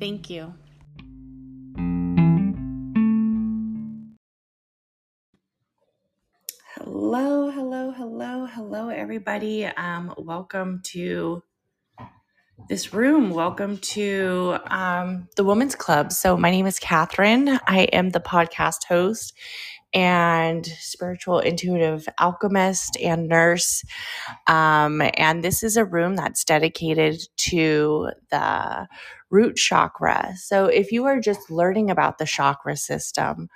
Thank you. Hello, hello, hello, hello, everybody. Um, welcome to this room. Welcome to um, the Women's Club. So, my name is Catherine. I am the podcast host and spiritual intuitive alchemist and nurse. Um, and this is a room that's dedicated to the root chakra. So, if you are just learning about the chakra system,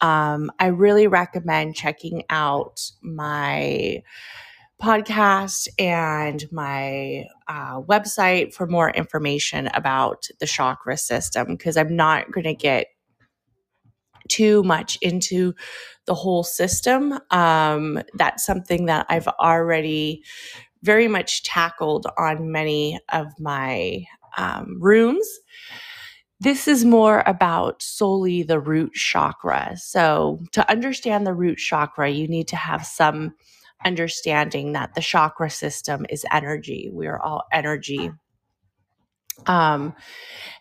um, I really recommend checking out my podcast and my uh, website for more information about the chakra system because I'm not going to get too much into the whole system. Um, that's something that I've already very much tackled on many of my um, rooms. This is more about solely the root chakra. So, to understand the root chakra, you need to have some understanding that the chakra system is energy. We are all energy. Um,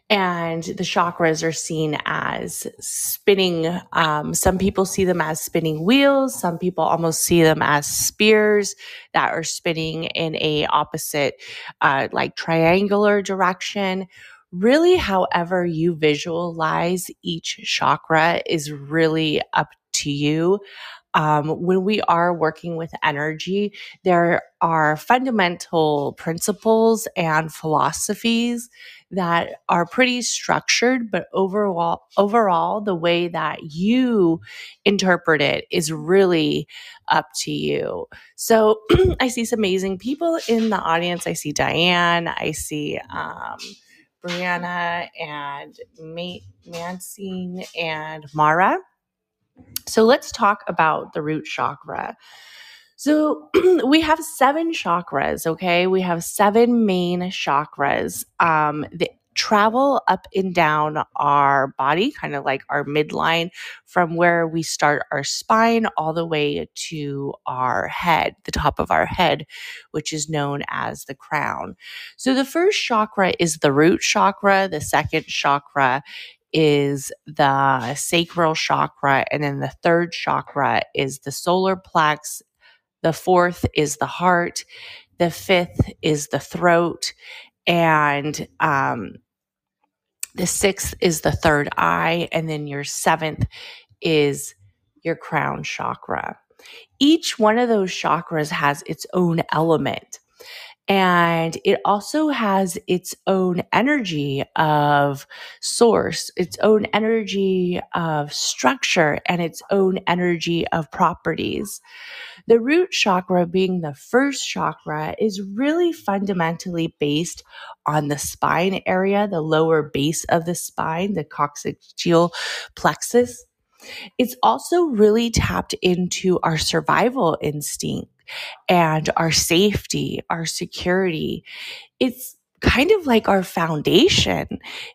and the chakras are seen as spinning. Um, some people see them as spinning wheels. Some people almost see them as spears that are spinning in a opposite, uh, like triangular direction. Really, however you visualize each chakra is really up to you um, when we are working with energy, there are fundamental principles and philosophies that are pretty structured, but overall, overall, the way that you interpret it is really up to you. So I see some amazing people in the audience. I see Diane. I see, um, Brianna and Mancine and Mara. So let's talk about the root chakra. So we have seven chakras, okay? We have seven main chakras um, that travel up and down our body, kind of like our midline from where we start our spine all the way to our head, the top of our head, which is known as the crown. So the first chakra is the root chakra. The second chakra is the sacral chakra. And then the third chakra is the solar plex. The fourth is the heart. The fifth is the throat. And um, the sixth is the third eye. And then your seventh is your crown chakra. Each one of those chakras has its own element. And it also has its own energy of source, its own energy of structure, and its own energy of properties. The root chakra, being the first chakra, is really fundamentally based on the spine area, the lower base of the spine, the coccygeal plexus. It's also really tapped into our survival instinct and our safety, our security. It's kind of like our foundation.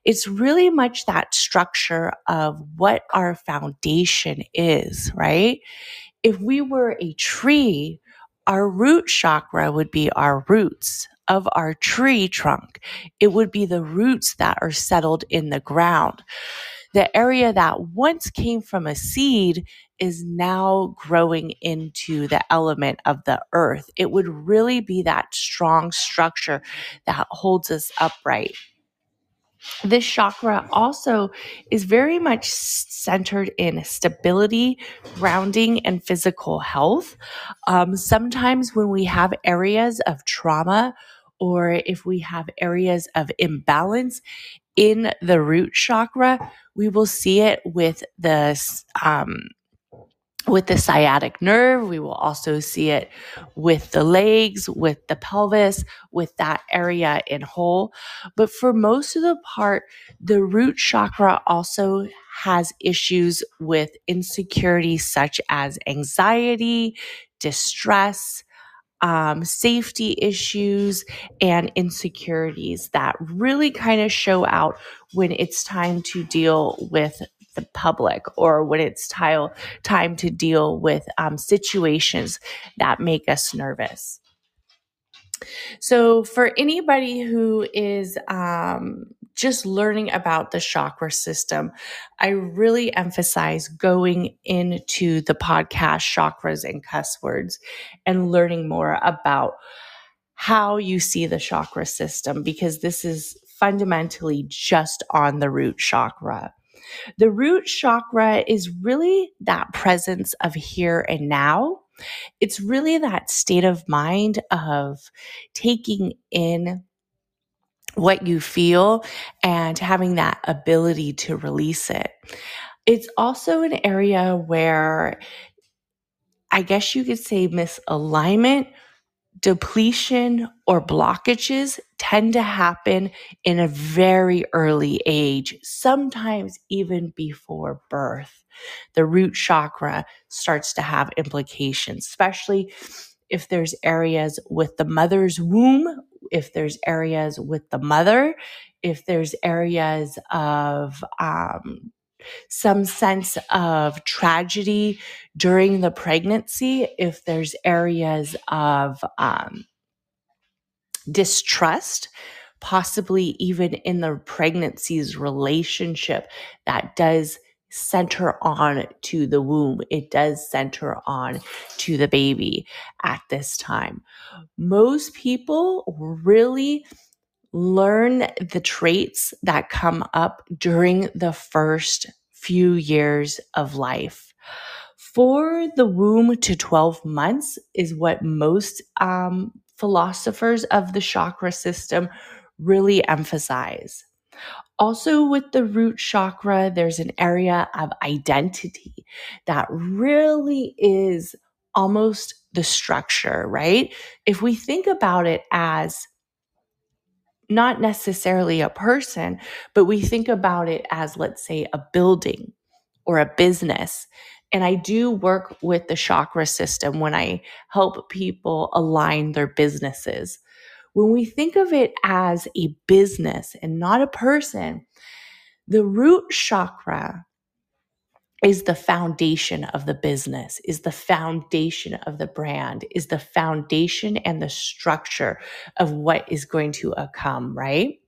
It's really much that structure of what our foundation is, right? If we were a tree, our root chakra would be our roots of our tree trunk. It would be the roots that are settled in the ground. The area that once came from a seed is now growing into the element of the earth. It would really be that strong structure that holds us upright. this chakra also is very much centered in stability, grounding, and physical health. Um, sometimes when we have areas of trauma or if we have areas of imbalance in the root chakra, we will see it with the um, with the sciatic nerve. We will also see it with the legs, with the pelvis, with that area in whole. But for most of the part, the root chakra also has issues with insecurity such as anxiety, distress, um, safety issues and insecurities that really kind of show out when it's time to deal with the public or when it's time, time to deal with um, situations that make us nervous. So, for anybody who is um, just learning about the chakra system, I really emphasize going into the podcast Chakras and Cuss Words and learning more about how you see the chakra system because this is fundamentally just on the root chakra. The root chakra is really that presence of here and now. It's really that state of mind of taking in what you feel and having that ability to release it. It's also an area where I guess you could say misalignment depletion or blockages tend to happen in a very early age, sometimes even before birth. The root chakra starts to have implications, especially if there's areas with the mother's womb, if there's areas with the mother, if there's areas of um, some sense of tragedy during the pregnancy, if there's areas of um, distrust, possibly even in the pregnancy's relationship, that does center on to the womb. It does center on to the baby at this time. Most people really learn the traits that come up during the first few years of life. For the womb to 12 months is what most um, philosophers of the chakra system really emphasize. Also, with the root chakra, there's an area of identity that really is almost the structure, right? If we think about it as not necessarily a person, but we think about it as, let's say, a building or a business. And I do work with the chakra system when I help people align their businesses. When we think of it as a business and not a person, the root chakra is the foundation of the business, is the foundation of the brand, is the foundation and the structure of what is going to come, right?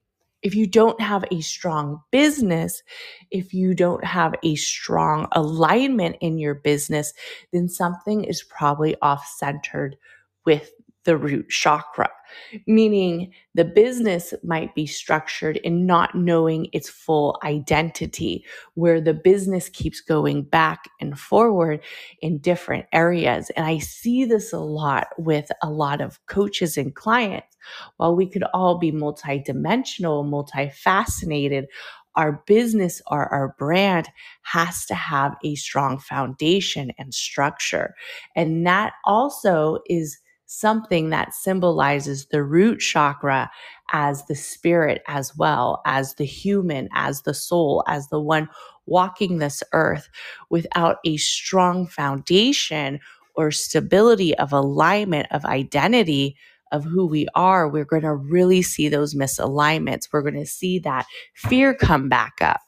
If you don't have a strong business, if you don't have a strong alignment in your business, then something is probably off centered with the root chakra, meaning the business might be structured in not knowing its full identity, where the business keeps going back and forward in different areas. And I see this a lot with a lot of coaches and clients. While we could all be multidimensional, multifaceted, our business or our brand has to have a strong foundation and structure. And that also is something that symbolizes the root chakra as the spirit as well as the human, as the soul, as the one walking this earth without a strong foundation or stability of alignment of identity of who we are, we're going to really see those misalignments. We're going to see that fear come back up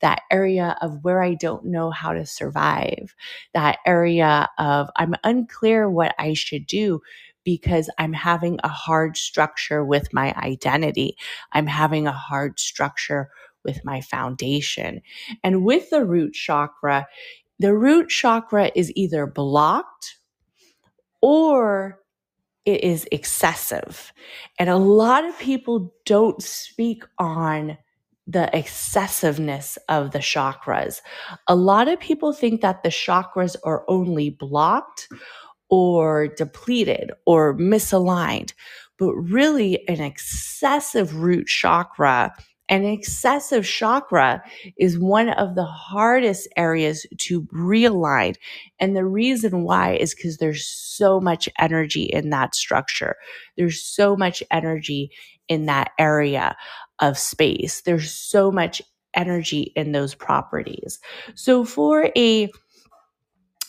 that area of where I don't know how to survive, that area of I'm unclear what I should do because I'm having a hard structure with my identity. I'm having a hard structure with my foundation. And with the root chakra, the root chakra is either blocked or it is excessive. And a lot of people don't speak on the excessiveness of the chakras. A lot of people think that the chakras are only blocked or depleted or misaligned, but really an excessive root chakra an excessive chakra is one of the hardest areas to realign. And the reason why is because there's so much energy in that structure. There's so much energy in that area of space. There's so much energy in those properties. So for a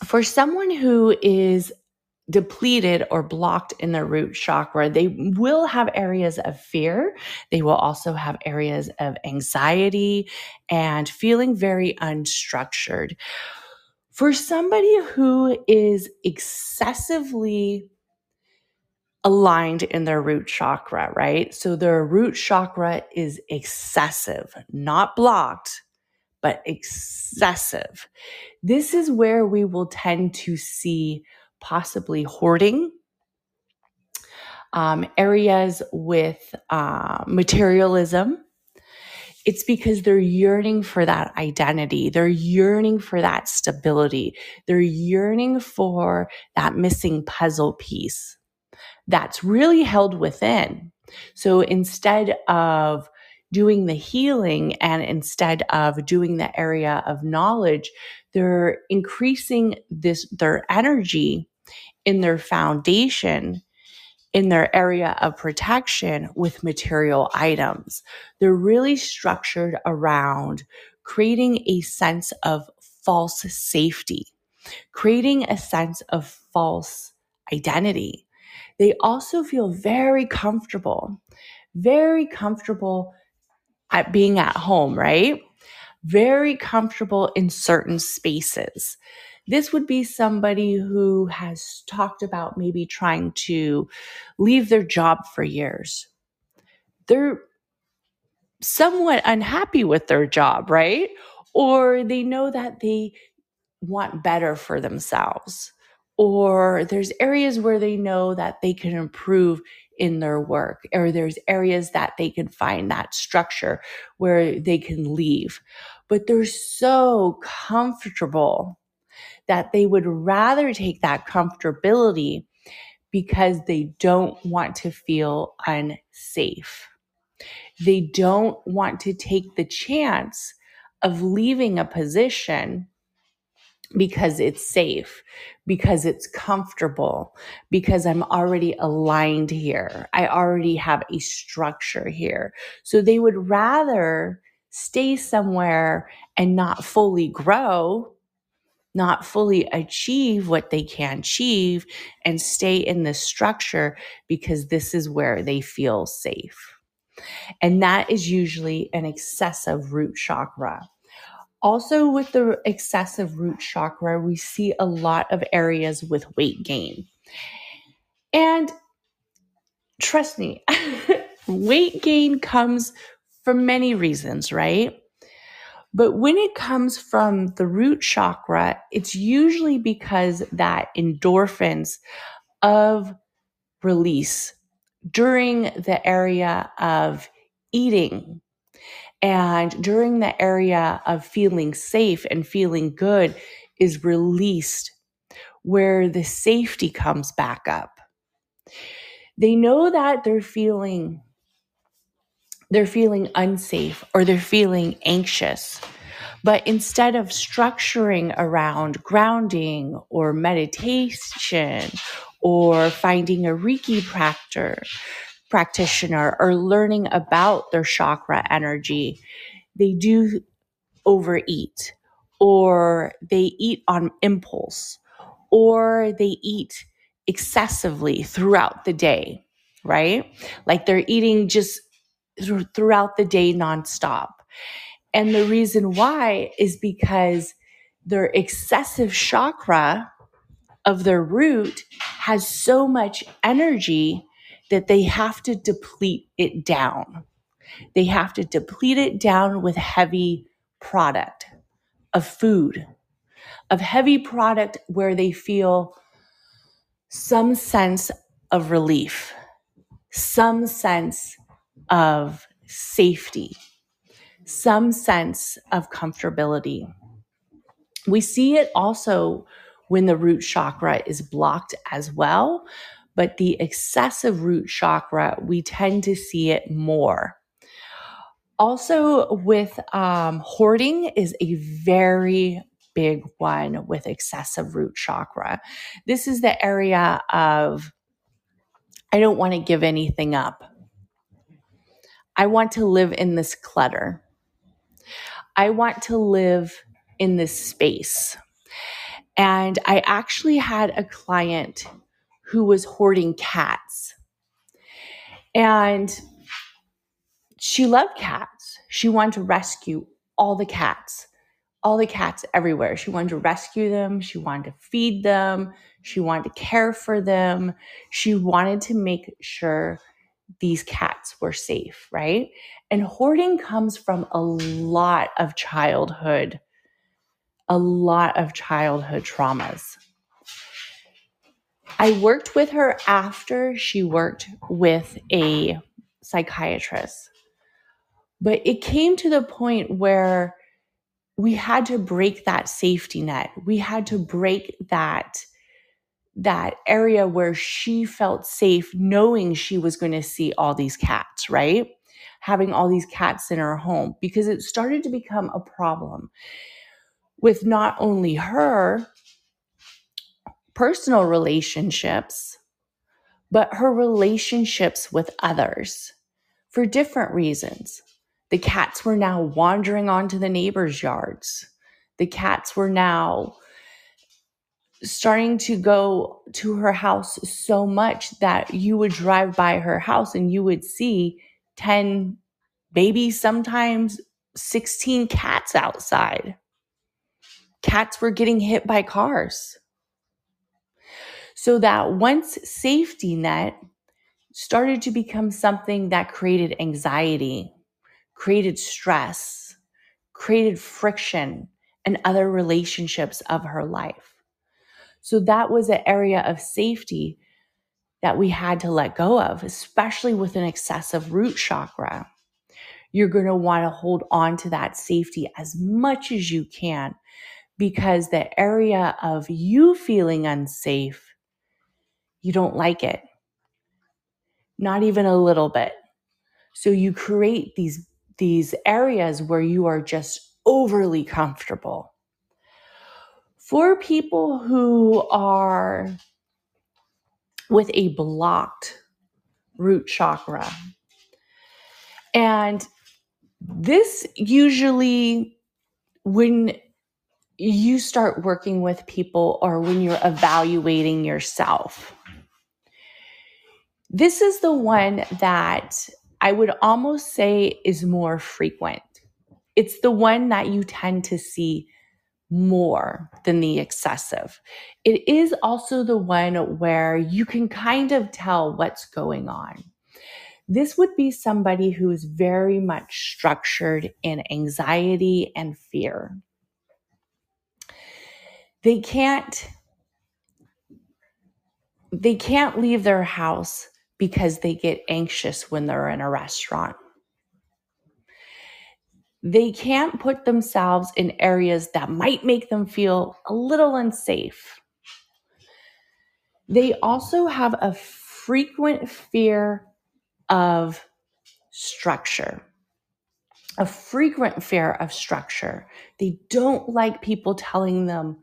for someone who is depleted or blocked in the root chakra, they will have areas of fear. They will also have areas of anxiety and feeling very unstructured. For somebody who is excessively aligned in their root chakra, right? So their root chakra is excessive, not blocked, but excessive. This is where we will tend to see possibly hoarding, um, areas with uh, materialism. It's because they're yearning for that identity. They're yearning for that stability. They're yearning for that missing puzzle piece that's really held within. So instead of doing the healing and instead of doing the area of knowledge, they're increasing this, their energy in their foundation in their area of protection with material items. They're really structured around creating a sense of false safety, creating a sense of false identity. They also feel very comfortable, very comfortable at being at home, right? Very comfortable in certain spaces. This would be somebody who has talked about maybe trying to leave their job for years. They're somewhat unhappy with their job, right? Or they know that they want better for themselves. Or there's areas where they know that they can improve in their work, or there's areas that they can find that structure where they can leave. But they're so comfortable that they would rather take that comfortability because they don't want to feel unsafe. They don't want to take the chance of leaving a position because it's safe, because it's comfortable, because I'm already aligned here. I already have a structure here. So they would rather stay somewhere and not fully grow not fully achieve what they can achieve and stay in this structure because this is where they feel safe. And that is usually an excessive root chakra. Also, with the excessive root chakra, we see a lot of areas with weight gain. And trust me, weight gain comes for many reasons, right? But when it comes from the root chakra, it's usually because that endorphins of release during the area of eating and during the area of feeling safe and feeling good is released where the safety comes back up. They know that they're feeling they're feeling unsafe or they're feeling anxious. But instead of structuring around grounding or meditation or finding a Reiki practor, practitioner or learning about their chakra energy, they do overeat or they eat on impulse or they eat excessively throughout the day, right? Like they're eating just throughout the day nonstop. And the reason why is because their excessive chakra of their root has so much energy that they have to deplete it down. They have to deplete it down with heavy product of food, of heavy product where they feel some sense of relief, some sense of safety, some sense of comfortability. We see it also when the root chakra is blocked as well, but the excessive root chakra, we tend to see it more. Also, with um, hoarding is a very big one with excessive root chakra. This is the area of I don't want to give anything up. I want to live in this clutter. I want to live in this space. And I actually had a client who was hoarding cats. And she loved cats. She wanted to rescue all the cats, all the cats everywhere. She wanted to rescue them. She wanted to feed them. She wanted to care for them. She wanted to make sure these cats were safe, right? And hoarding comes from a lot of childhood, a lot of childhood traumas. I worked with her after she worked with a psychiatrist. But it came to the point where we had to break that safety net. We had to break that that area where she felt safe knowing she was going to see all these cats, right? Having all these cats in her home because it started to become a problem with not only her personal relationships, but her relationships with others for different reasons. The cats were now wandering onto the neighbors' yards. The cats were now starting to go to her house so much that you would drive by her house and you would see 10 maybe sometimes 16 cats outside. Cats were getting hit by cars. So that once safety net started to become something that created anxiety created stress, created friction, and other relationships of her life. So that was an area of safety that we had to let go of, especially with an excessive root chakra. You're going to want to hold on to that safety as much as you can because the area of you feeling unsafe, you don't like it. Not even a little bit. So you create these these areas where you are just overly comfortable. For people who are with a blocked root chakra, and this usually, when you start working with people or when you're evaluating yourself, this is the one that I would almost say is more frequent. It's the one that you tend to see more than the excessive. It is also the one where you can kind of tell what's going on. This would be somebody who is very much structured in anxiety and fear. They can't they can't leave their house because they get anxious when they're in a restaurant. They can't put themselves in areas that might make them feel a little unsafe. They also have a frequent fear of structure, a frequent fear of structure. They don't like people telling them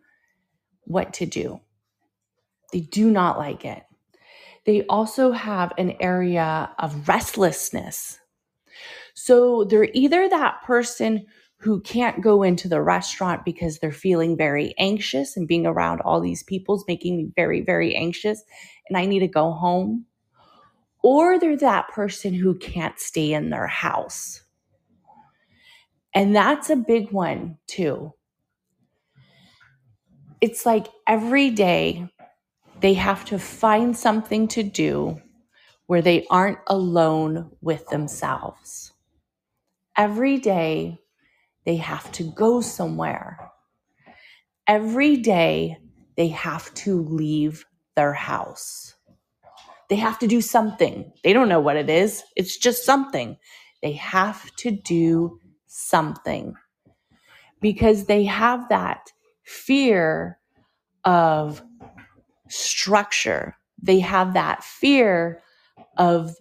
what to do, they do not like it they also have an area of restlessness. So they're either that person who can't go into the restaurant because they're feeling very anxious and being around all these people is making me very, very anxious and I need to go home. Or they're that person who can't stay in their house. And that's a big one too. It's like every day they have to find something to do where they aren't alone with themselves. Every day, they have to go somewhere. Every day, they have to leave their house. They have to do something. They don't know what it is, it's just something. They have to do something because they have that fear of structure. They have that fear of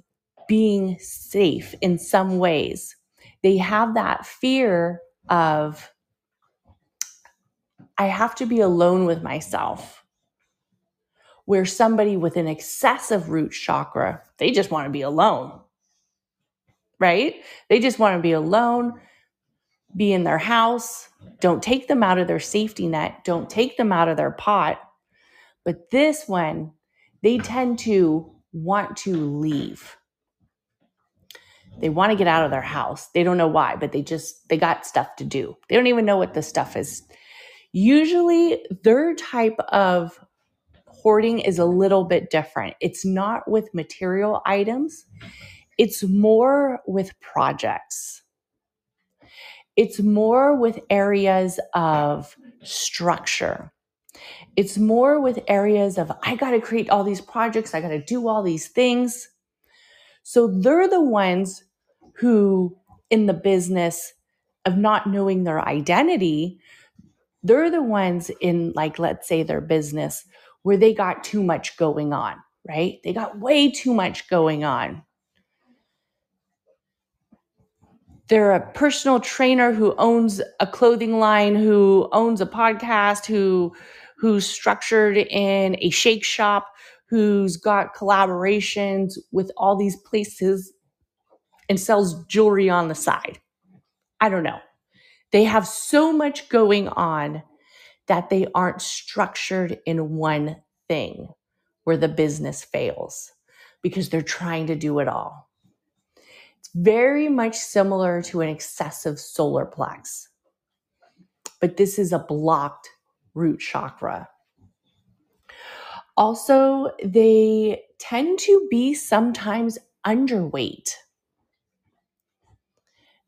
being safe in some ways. They have that fear of, I have to be alone with myself. Where somebody with an excessive root chakra, they just want to be alone, right? They just want to be alone, be in their house. Don't take them out of their safety net. Don't take them out of their pot. But this one, they tend to want to leave. They want to get out of their house. They don't know why, but they just they got stuff to do. They don't even know what the stuff is. Usually their type of hoarding is a little bit different. It's not with material items. It's more with projects. It's more with areas of structure. It's more with areas of, I got to create all these projects, I got to do all these things. So they're the ones who, in the business of not knowing their identity, they're the ones in, like, let's say their business where they got too much going on, right? They got way too much going on. They're a personal trainer who owns a clothing line, who owns a podcast, who who's structured in a shake shop, who's got collaborations with all these places and sells jewelry on the side. I don't know. They have so much going on that they aren't structured in one thing where the business fails because they're trying to do it all. It's very much similar to an excessive solar plex, but this is a blocked root chakra. Also, they tend to be sometimes underweight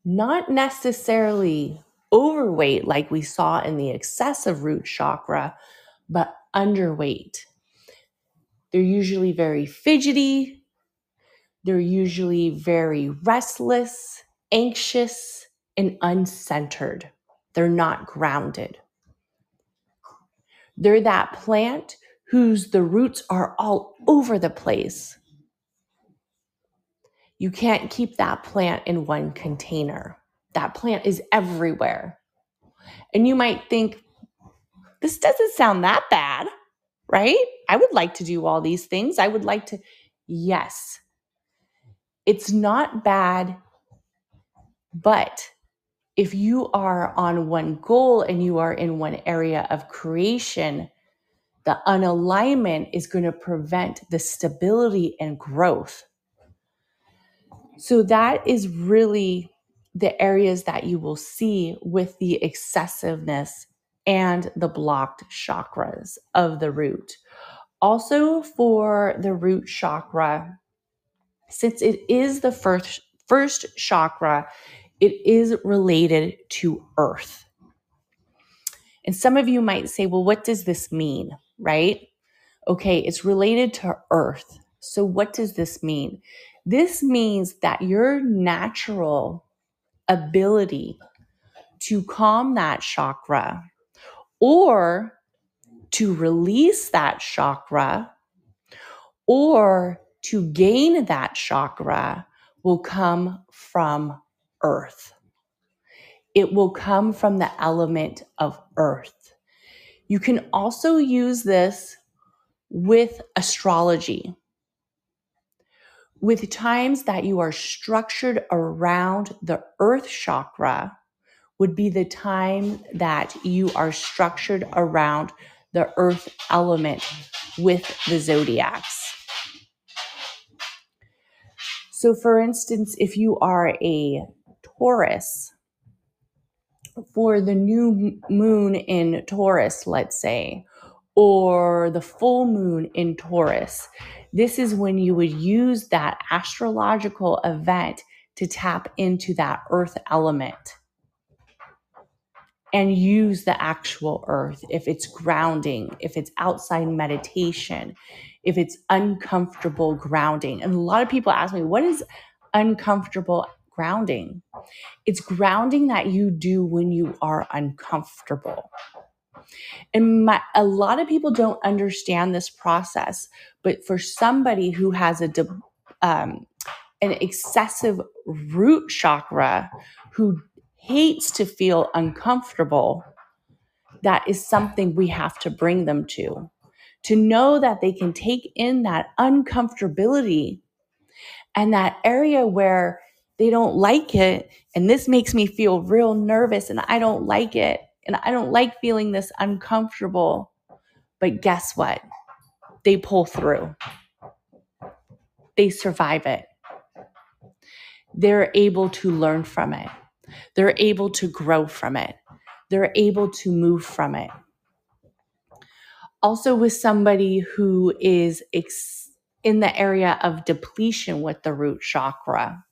not necessarily overweight like we saw in the excessive root chakra, but underweight. They're usually very fidgety. They're usually very restless, anxious, and uncentered. They're not grounded. They're that plant whose the roots are all over the place. You can't keep that plant in one container. That plant is everywhere. And you might think, this doesn't sound that bad, right? I would like to do all these things. I would like to. Yes, it's not bad, but if you are on one goal and you are in one area of creation, the unalignment is going to prevent the stability and growth. So that is really the areas that you will see with the excessiveness and the blocked chakras of the root. Also, for the root chakra, since it is the first, first chakra, it is related to earth. And some of you might say, well, what does this mean? Right? Okay, it's related to earth. So, what does this mean? This means that your natural ability to calm that chakra or to release that chakra or to gain that chakra will come from earth. It will come from the element of earth. You can also use this with astrology with times that you are structured around the earth chakra would be the time that you are structured around the earth element with the zodiacs. So, for instance, if you are a Taurus, for the new moon in Taurus, let's say, or the full moon in Taurus, this is when you would use that astrological event to tap into that earth element and use the actual earth. If it's grounding, if it's outside meditation, if it's uncomfortable grounding. And a lot of people ask me, what is uncomfortable grounding. It's grounding that you do when you are uncomfortable. And my, a lot of people don't understand this process, but for somebody who has a de, um, an excessive root chakra, who hates to feel uncomfortable, that is something we have to bring them to. To know that they can take in that uncomfortability and that area where they don't like it. And this makes me feel real nervous and I don't like it. And I don't like feeling this uncomfortable. But guess what? They pull through, they survive it. They're able to learn from it, they're able to grow from it, they're able to move from it. Also, with somebody who is ex- in the area of depletion with the root chakra,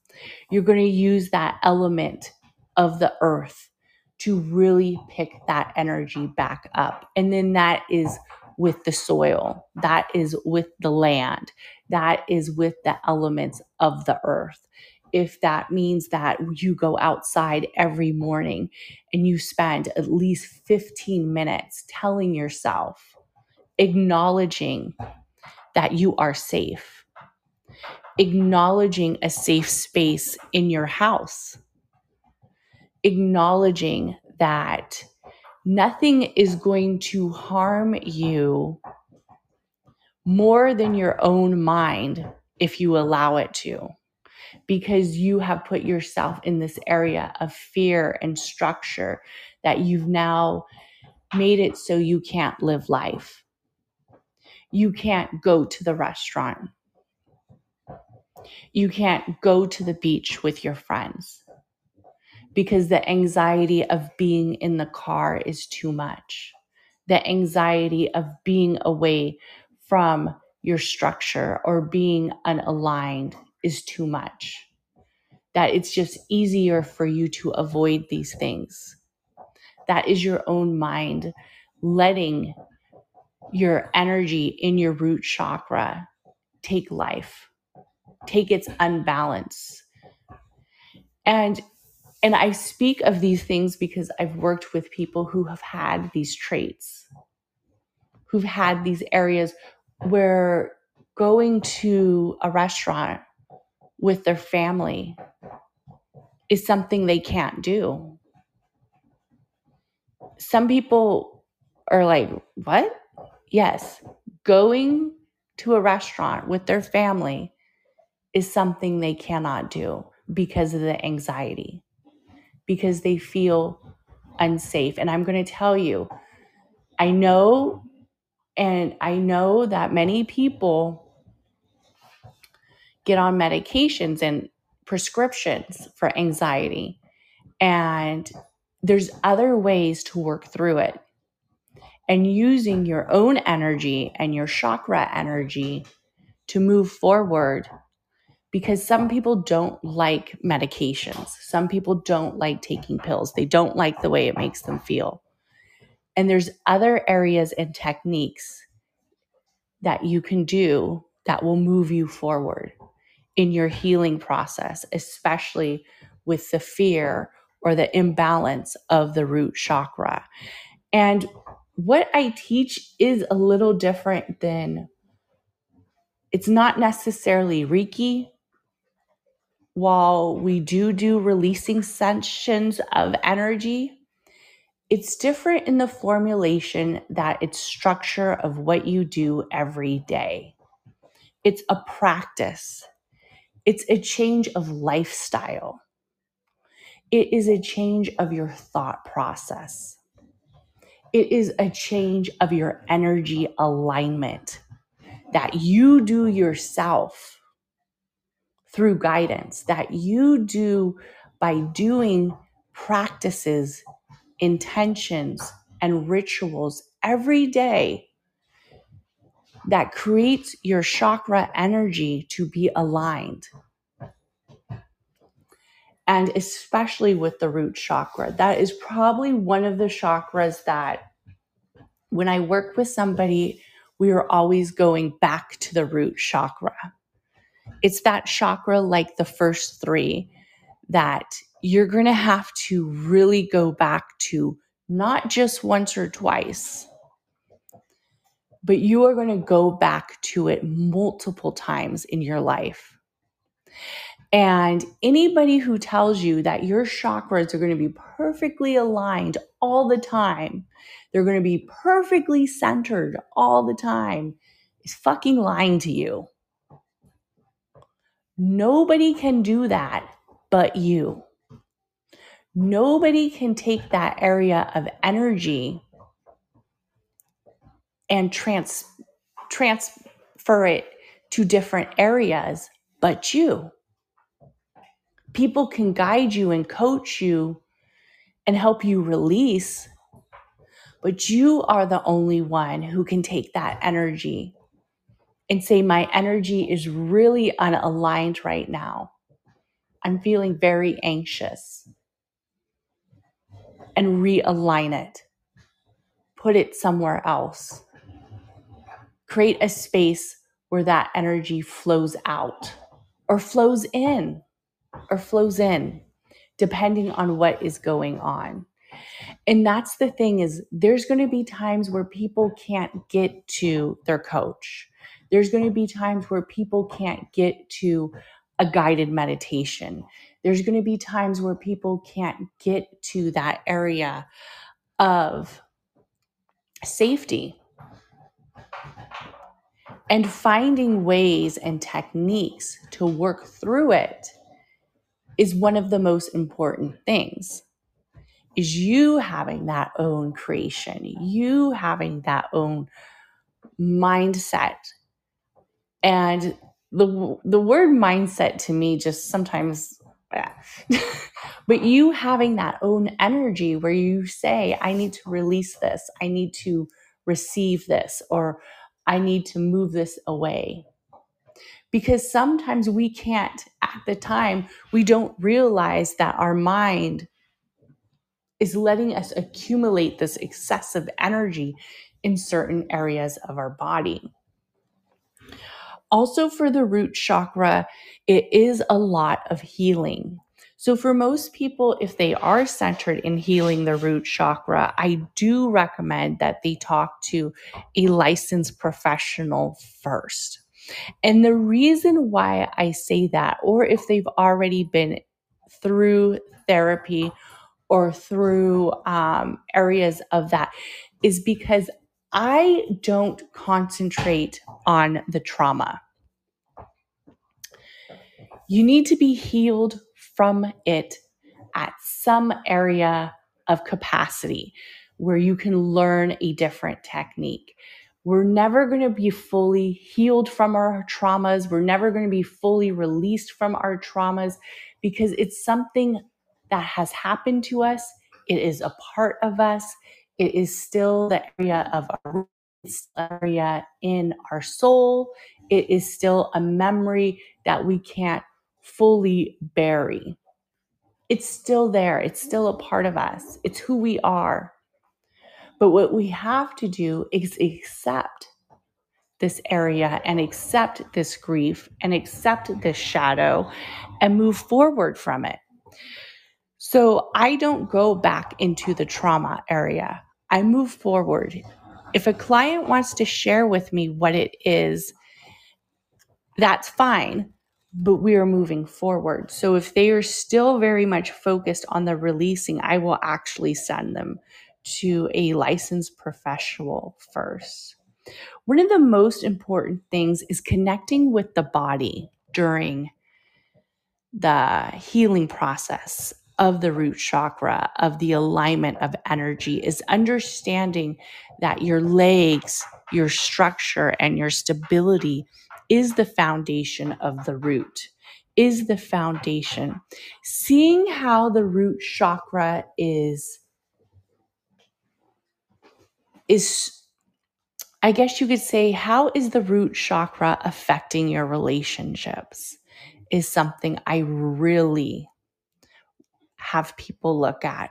you're going to use that element of the earth to really pick that energy back up. And then that is with the soil, that is with the land, that is with the elements of the earth. If that means that you go outside every morning and you spend at least 15 minutes telling yourself, acknowledging that you are safe, acknowledging a safe space in your house, acknowledging that nothing is going to harm you more than your own mind if you allow it to, because you have put yourself in this area of fear and structure that you've now made it so you can't live life. You can't go to the restaurant. You can't go to the beach with your friends because the anxiety of being in the car is too much. The anxiety of being away from your structure or being unaligned is too much. That it's just easier for you to avoid these things. That is your own mind letting your energy in your root chakra take life, take its unbalance. And and I speak of these things because I've worked with people who have had these traits, who've had these areas where going to a restaurant with their family is something they can't do. Some people are like, What? Yes, going to a restaurant with their family is something they cannot do because of the anxiety, because they feel unsafe. And I'm going to tell you, I know, and I know that many people get on medications and prescriptions for anxiety. And there's other ways to work through it and using your own energy and your chakra energy to move forward because some people don't like medications. Some people don't like taking pills. They don't like the way it makes them feel. And there's other areas and techniques that you can do that will move you forward in your healing process, especially with the fear or the imbalance of the root chakra. And what I teach is a little different than it's not necessarily Reiki. While we do do releasing sessions of energy, it's different in the formulation that it's structure of what you do every day. It's a practice. It's a change of lifestyle. It is a change of your thought process it is a change of your energy alignment that you do yourself through guidance, that you do by doing practices, intentions, and rituals every day that creates your chakra energy to be aligned. And especially with the root chakra, that is probably one of the chakras that when I work with somebody, we are always going back to the root chakra. It's that chakra like the first three that you're going to have to really go back to not just once or twice, but you are going to go back to it multiple times in your life. And anybody who tells you that your chakras are going to be perfectly aligned all the time, they're going to be perfectly centered all the time, is fucking lying to you. Nobody can do that but you. Nobody can take that area of energy and trans- transfer it to different areas but you people can guide you and coach you and help you release, but you are the only one who can take that energy and say, My energy is really unaligned right now. I'm feeling very anxious. And realign it, put it somewhere else. Create a space where that energy flows out or flows in or flows in depending on what is going on. And that's the thing is there's going to be times where people can't get to their coach. There's going to be times where people can't get to a guided meditation. There's going to be times where people can't get to that area of safety. And finding ways and techniques to work through it is one of the most important things is you having that own creation you having that own mindset and the the word mindset to me just sometimes eh. but you having that own energy where you say i need to release this. I need to receive this or i need to move this away. Because sometimes we can't at the time we don't realize that our mind is letting us accumulate this excessive energy in certain areas of our body also for the root chakra it is a lot of healing so, for most people, if they are centered in healing the root chakra, I do recommend that they talk to a licensed professional first. And the reason why I say that, or if they've already been through therapy or through um, areas of that, is because I don't concentrate on the trauma. You need to be healed from it at some area of capacity where you can learn a different technique. We're never going to be fully healed from our traumas. We're never going to be fully released from our traumas because it's something that has happened to us. It is a part of us. It is still the area of our area in our soul. It is still a memory that we can't fully bury. It's still there. It's still a part of us. It's who we are. But what we have to do is accept this area and accept this grief and accept this shadow and move forward from it. So I don't go back into the trauma area. I move forward. If a client wants to share with me what it is, that's fine, but we are moving forward. So if they are still very much focused on the releasing, I will actually send them to a licensed professional first. One of the most important things is connecting with the body during the healing process of the root chakra, of the alignment of energy, is understanding that your legs, your structure, and your stability is the foundation of the root, is the foundation. Seeing how the root chakra is is I guess you could say, how is the root chakra affecting your relationships? Is something I really have people look at.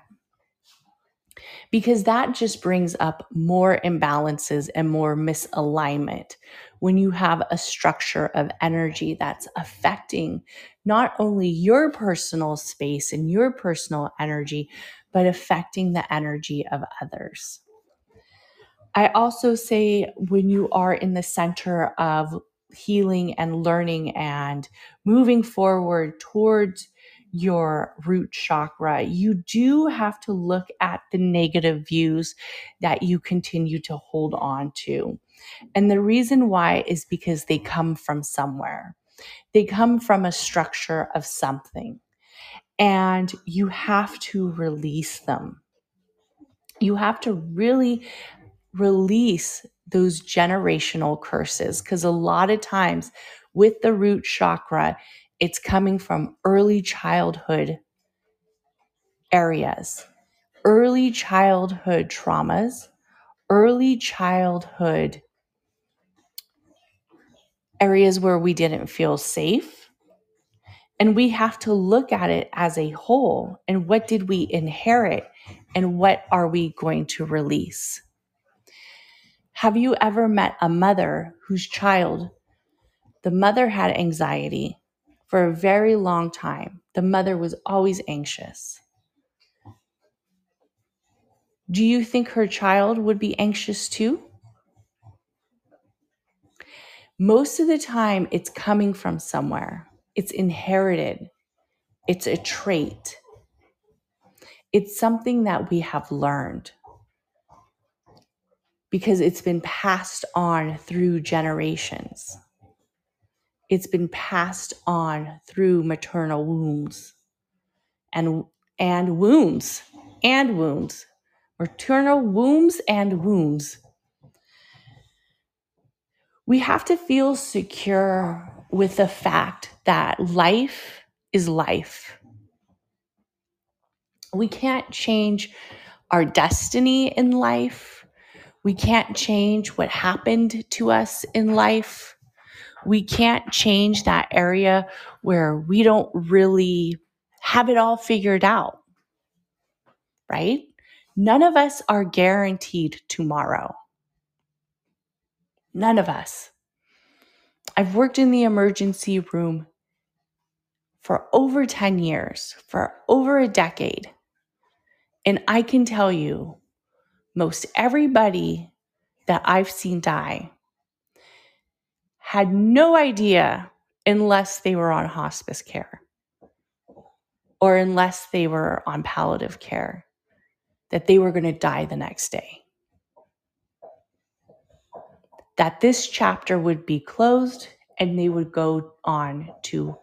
because that just brings up more imbalances and more misalignment when you have a structure of energy that's affecting not only your personal space and your personal energy, but affecting the energy of others. I also say when you are in the center of healing and learning and moving forward towards your root chakra, you do have to look at the negative views that you continue to hold on to. And the reason why is because they come from somewhere. They come from a structure of something. And you have to release them. You have to really release those generational curses because a lot of times with the root chakra, it's coming from early childhood areas, early childhood traumas, early childhood areas where we didn't feel safe. And we have to look at it as a whole. And what did we inherit? And what are we going to release? Have you ever met a mother whose child, the mother had anxiety for a very long time? The mother was always anxious. Do you think her child would be anxious too? Most of the time, it's coming from somewhere, it's inherited, it's a trait, it's something that we have learned because it's been passed on through generations. It's been passed on through maternal wounds and and wounds and wounds. Maternal wombs and wounds we have to feel secure with the fact that life is life. We can't change our destiny in life. We can't change what happened to us in life. We can't change that area where we don't really have it all figured out, right? None of us are guaranteed tomorrow. None of us. I've worked in the emergency room for over 10 years, for over a decade. And I can tell you, most everybody that I've seen die had no idea unless they were on hospice care or unless they were on palliative care that they were going to die the next day that this chapter would be closed and they would go on to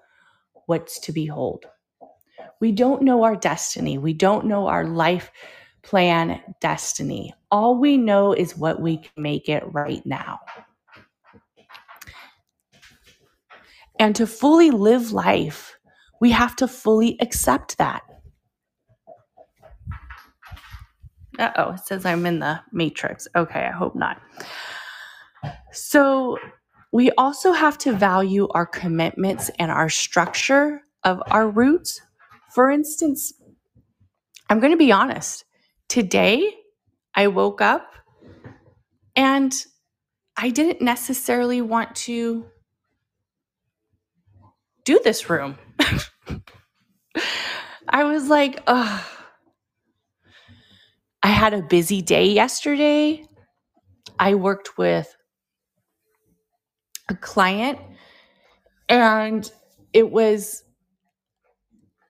what's to behold. We don't know our destiny. We don't know our life plan destiny. All we know is what we can make it right now. And to fully live life, we have to fully accept that. Uh oh, it says I'm in the matrix. Okay, I hope not. So we also have to value our commitments and our structure of our roots. For instance, I'm going to be honest. Today, I woke up and I didn't necessarily want to do this room. I was like, ugh. I had a busy day yesterday. I worked with a client and it was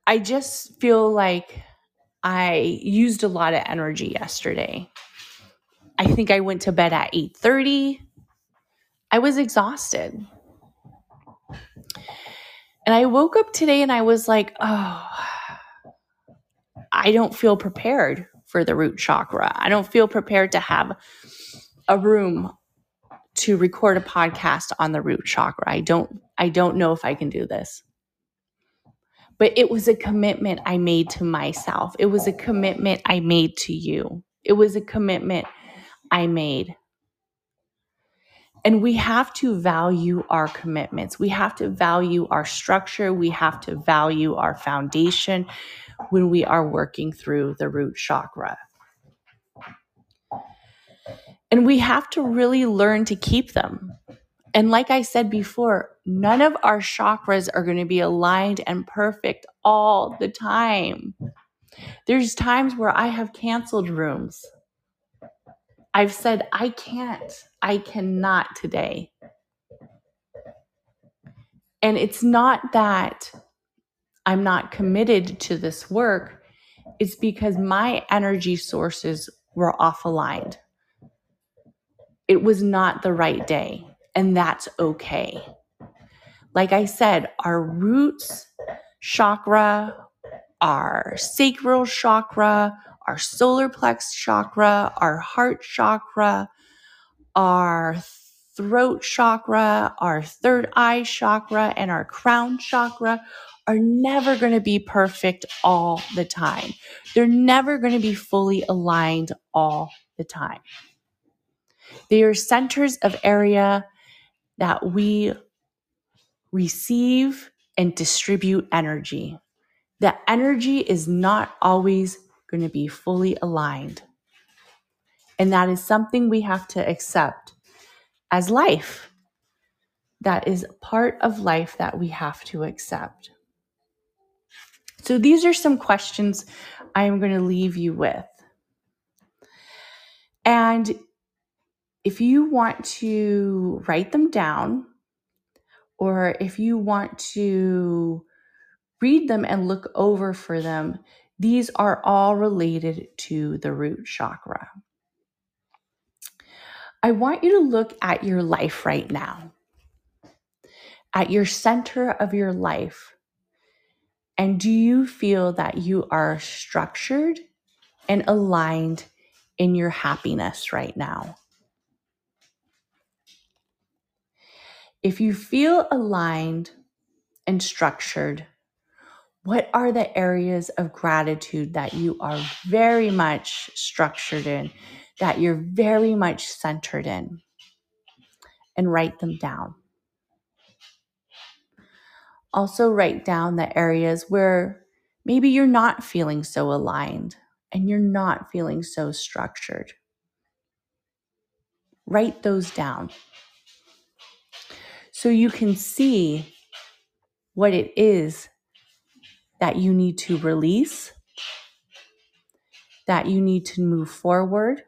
I just feel like I used a lot of energy yesterday. I think I went to bed at 8:30. I was exhausted. And I woke up today and I was like, "Oh, I don't feel prepared for the root chakra. I don't feel prepared to have a room to record a podcast on the root chakra. I don't I don't know if I can do this. But it was a commitment I made to myself. It was a commitment I made to you. It was a commitment I made. And we have to value our commitments. We have to value our structure. We have to value our foundation when we are working through the root chakra. And we have to really learn to keep them. And like I said before, none of our chakras are going to be aligned and perfect all the time. There's times where I have canceled rooms. I've said, I can't, I cannot today. And it's not that I'm not committed to this work, it's because my energy sources were off aligned. It was not the right day, and that's okay. Like I said, our roots chakra, our sacral chakra, our solar plex chakra, our heart chakra, our throat chakra, our third eye chakra, and our crown chakra are never going to be perfect all the time. They're never going to be fully aligned all the time. They are centers of area that we receive and distribute energy. The energy is not always going to be fully aligned. And that is something we have to accept as life. That is part of life that we have to accept. So these are some questions I am going to leave you with. And if you want to write them down, or if you want to read them and look over for them, these are all related to the root chakra. I want you to look at your life right now, at your center of your life. And do you feel that you are structured and aligned in your happiness right now? If you feel aligned and structured, what are the areas of gratitude that you are very much structured in, that you're very much centered in? And write them down. Also, write down the areas where maybe you're not feeling so aligned and you're not feeling so structured. Write those down so you can see what it is that you need to release, that you need to move forward,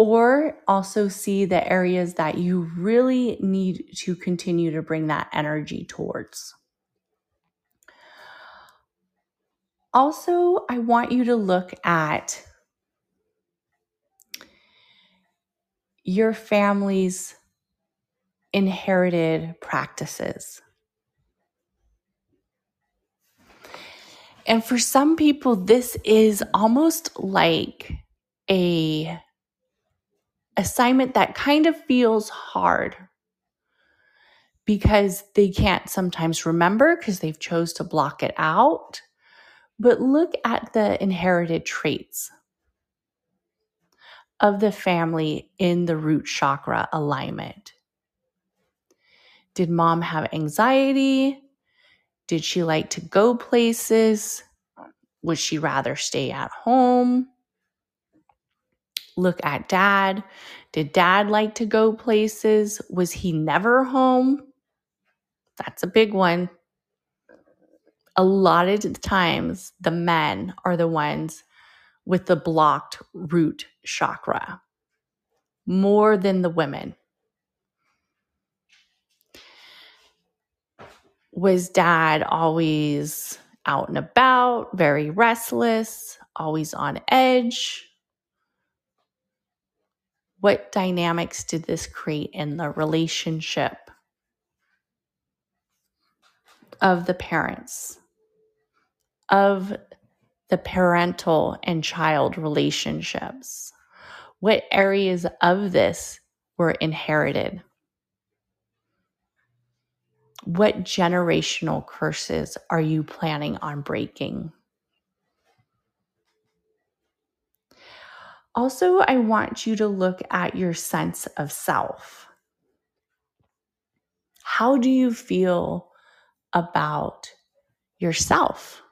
or also see the areas that you really need to continue to bring that energy towards. Also, I want you to look at your family's inherited practices. And for some people, this is almost like a assignment that kind of feels hard because they can't sometimes remember because they've chose to block it out. But look at the inherited traits of the family in the root chakra alignment. Did mom have anxiety? Did she like to go places? Would she rather stay at home look at dad. Did dad like to go places? Was he never home? That's a big one. A lot of times, the men are the ones with the blocked root chakra more than the women. Was dad always out and about, very restless, always on edge? What dynamics did this create in the relationship of the parents, of the parental and child relationships? What areas of this were inherited? What generational curses are you planning on breaking? Also, I want you to look at your sense of self. How do you feel about yourself,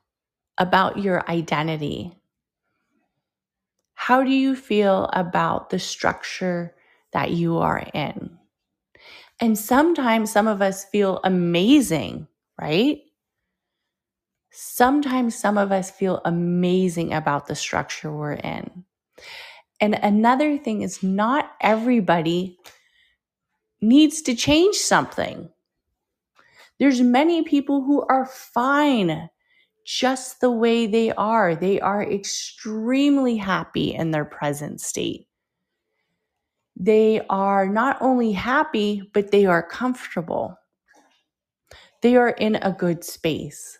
about your identity? How do you feel about the structure that you are in? And sometimes some of us feel amazing, right? Sometimes some of us feel amazing about the structure we're in. And another thing is, not everybody needs to change something. There's many people who are fine just the way they are. They are extremely happy in their present state. They are not only happy, but they are comfortable. They are in a good space.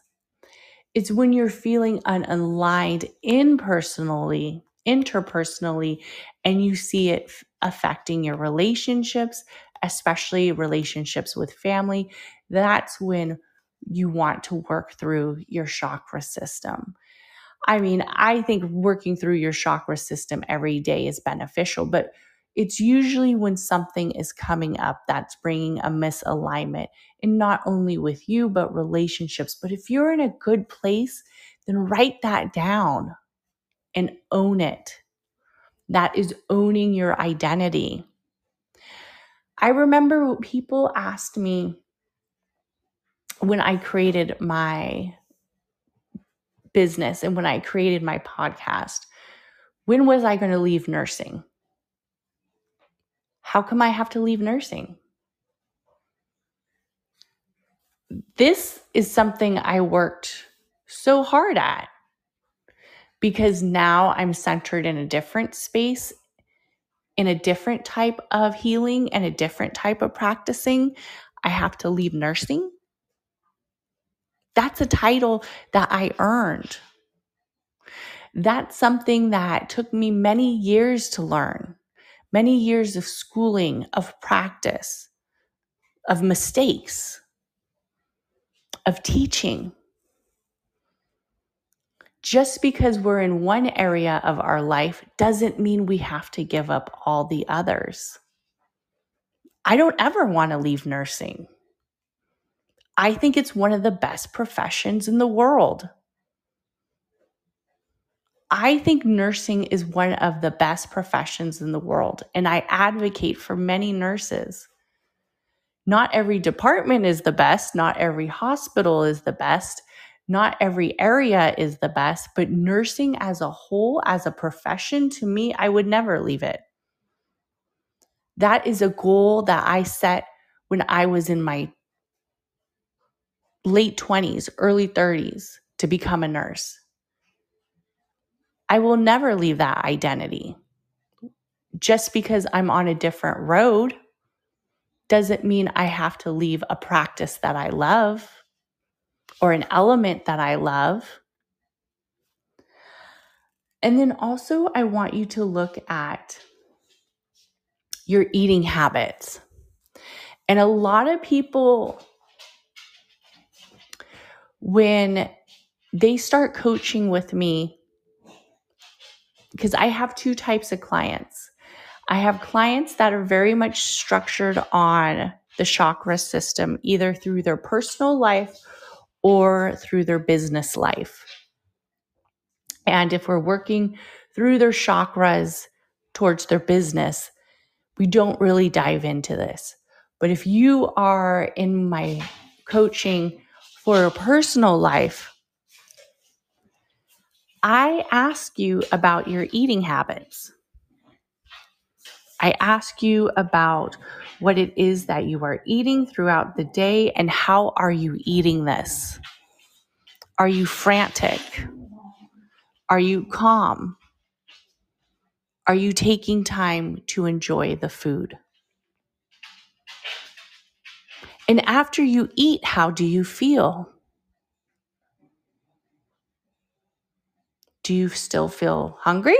It's when you're feeling unaligned impersonally, interpersonally, and you see it affecting your relationships, especially relationships with family, that's when you want to work through your chakra system. I mean, I think working through your chakra system every day is beneficial, but it's usually when something is coming up that's bringing a misalignment, and not only with you, but relationships. But if you're in a good place, then write that down and own it. That is owning your identity. I remember people asked me when I created my business and when I created my podcast, when was I going to leave nursing? How come I have to leave nursing? This is something I worked so hard at because now I'm centered in a different space in a different type of healing and a different type of practicing, I have to leave nursing. That's a title that I earned. That's something that took me many years to learn, many years of schooling, of practice, of mistakes, of teaching just because we're in one area of our life doesn't mean we have to give up all the others. I don't ever want to leave nursing. I think it's one of the best professions in the world. I think nursing is one of the best professions in the world, and I advocate for many nurses. Not every department is the best, not every hospital is the best, not every area is the best, but nursing as a whole, as a profession, to me, I would never leave it. That is a goal that I set when I was in my late 20s, early 30s to become a nurse. I will never leave that identity. Just because I'm on a different road doesn't mean I have to leave a practice that I love or an element that I love. And then also, I want you to look at your eating habits. And a lot of people, when they start coaching with me, because I have two types of clients. I have clients that are very much structured on the chakra system, either through their personal life or through their business life. And if we're working through their chakras towards their business, we don't really dive into this. But if you are in my coaching for a personal life, I ask you about your eating habits. I ask you about what it is that you are eating throughout the day and how are you eating this? Are you frantic? Are you calm? Are you taking time to enjoy the food? And after you eat, how do you feel? Do you still feel hungry?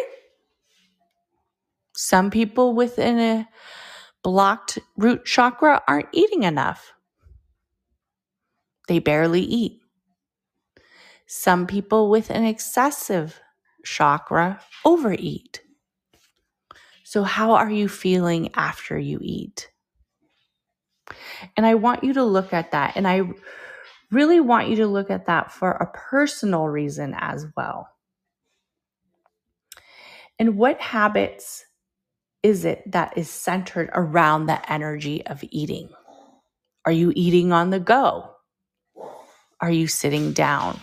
Some people within a blocked root chakra aren't eating enough. They barely eat. Some people with an excessive chakra overeat. So, how are you feeling after you eat? And I want you to look at that. And I really want you to look at that for a personal reason as well. And what habits is it that is centered around the energy of eating? Are you eating on the go? Are you sitting down?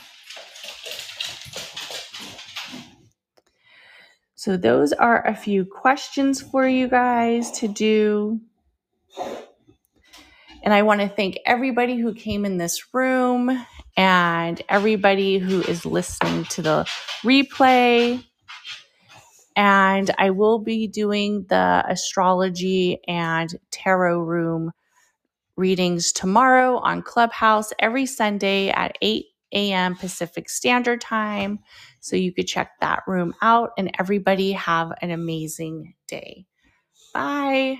So, those are a few questions for you guys to do. And I want to thank everybody who came in this room and everybody who is listening to the replay. And I will be doing the astrology and tarot room readings tomorrow on Clubhouse every Sunday at 8 a.m. Pacific Standard Time. So you could check that room out. And everybody have an amazing day. Bye.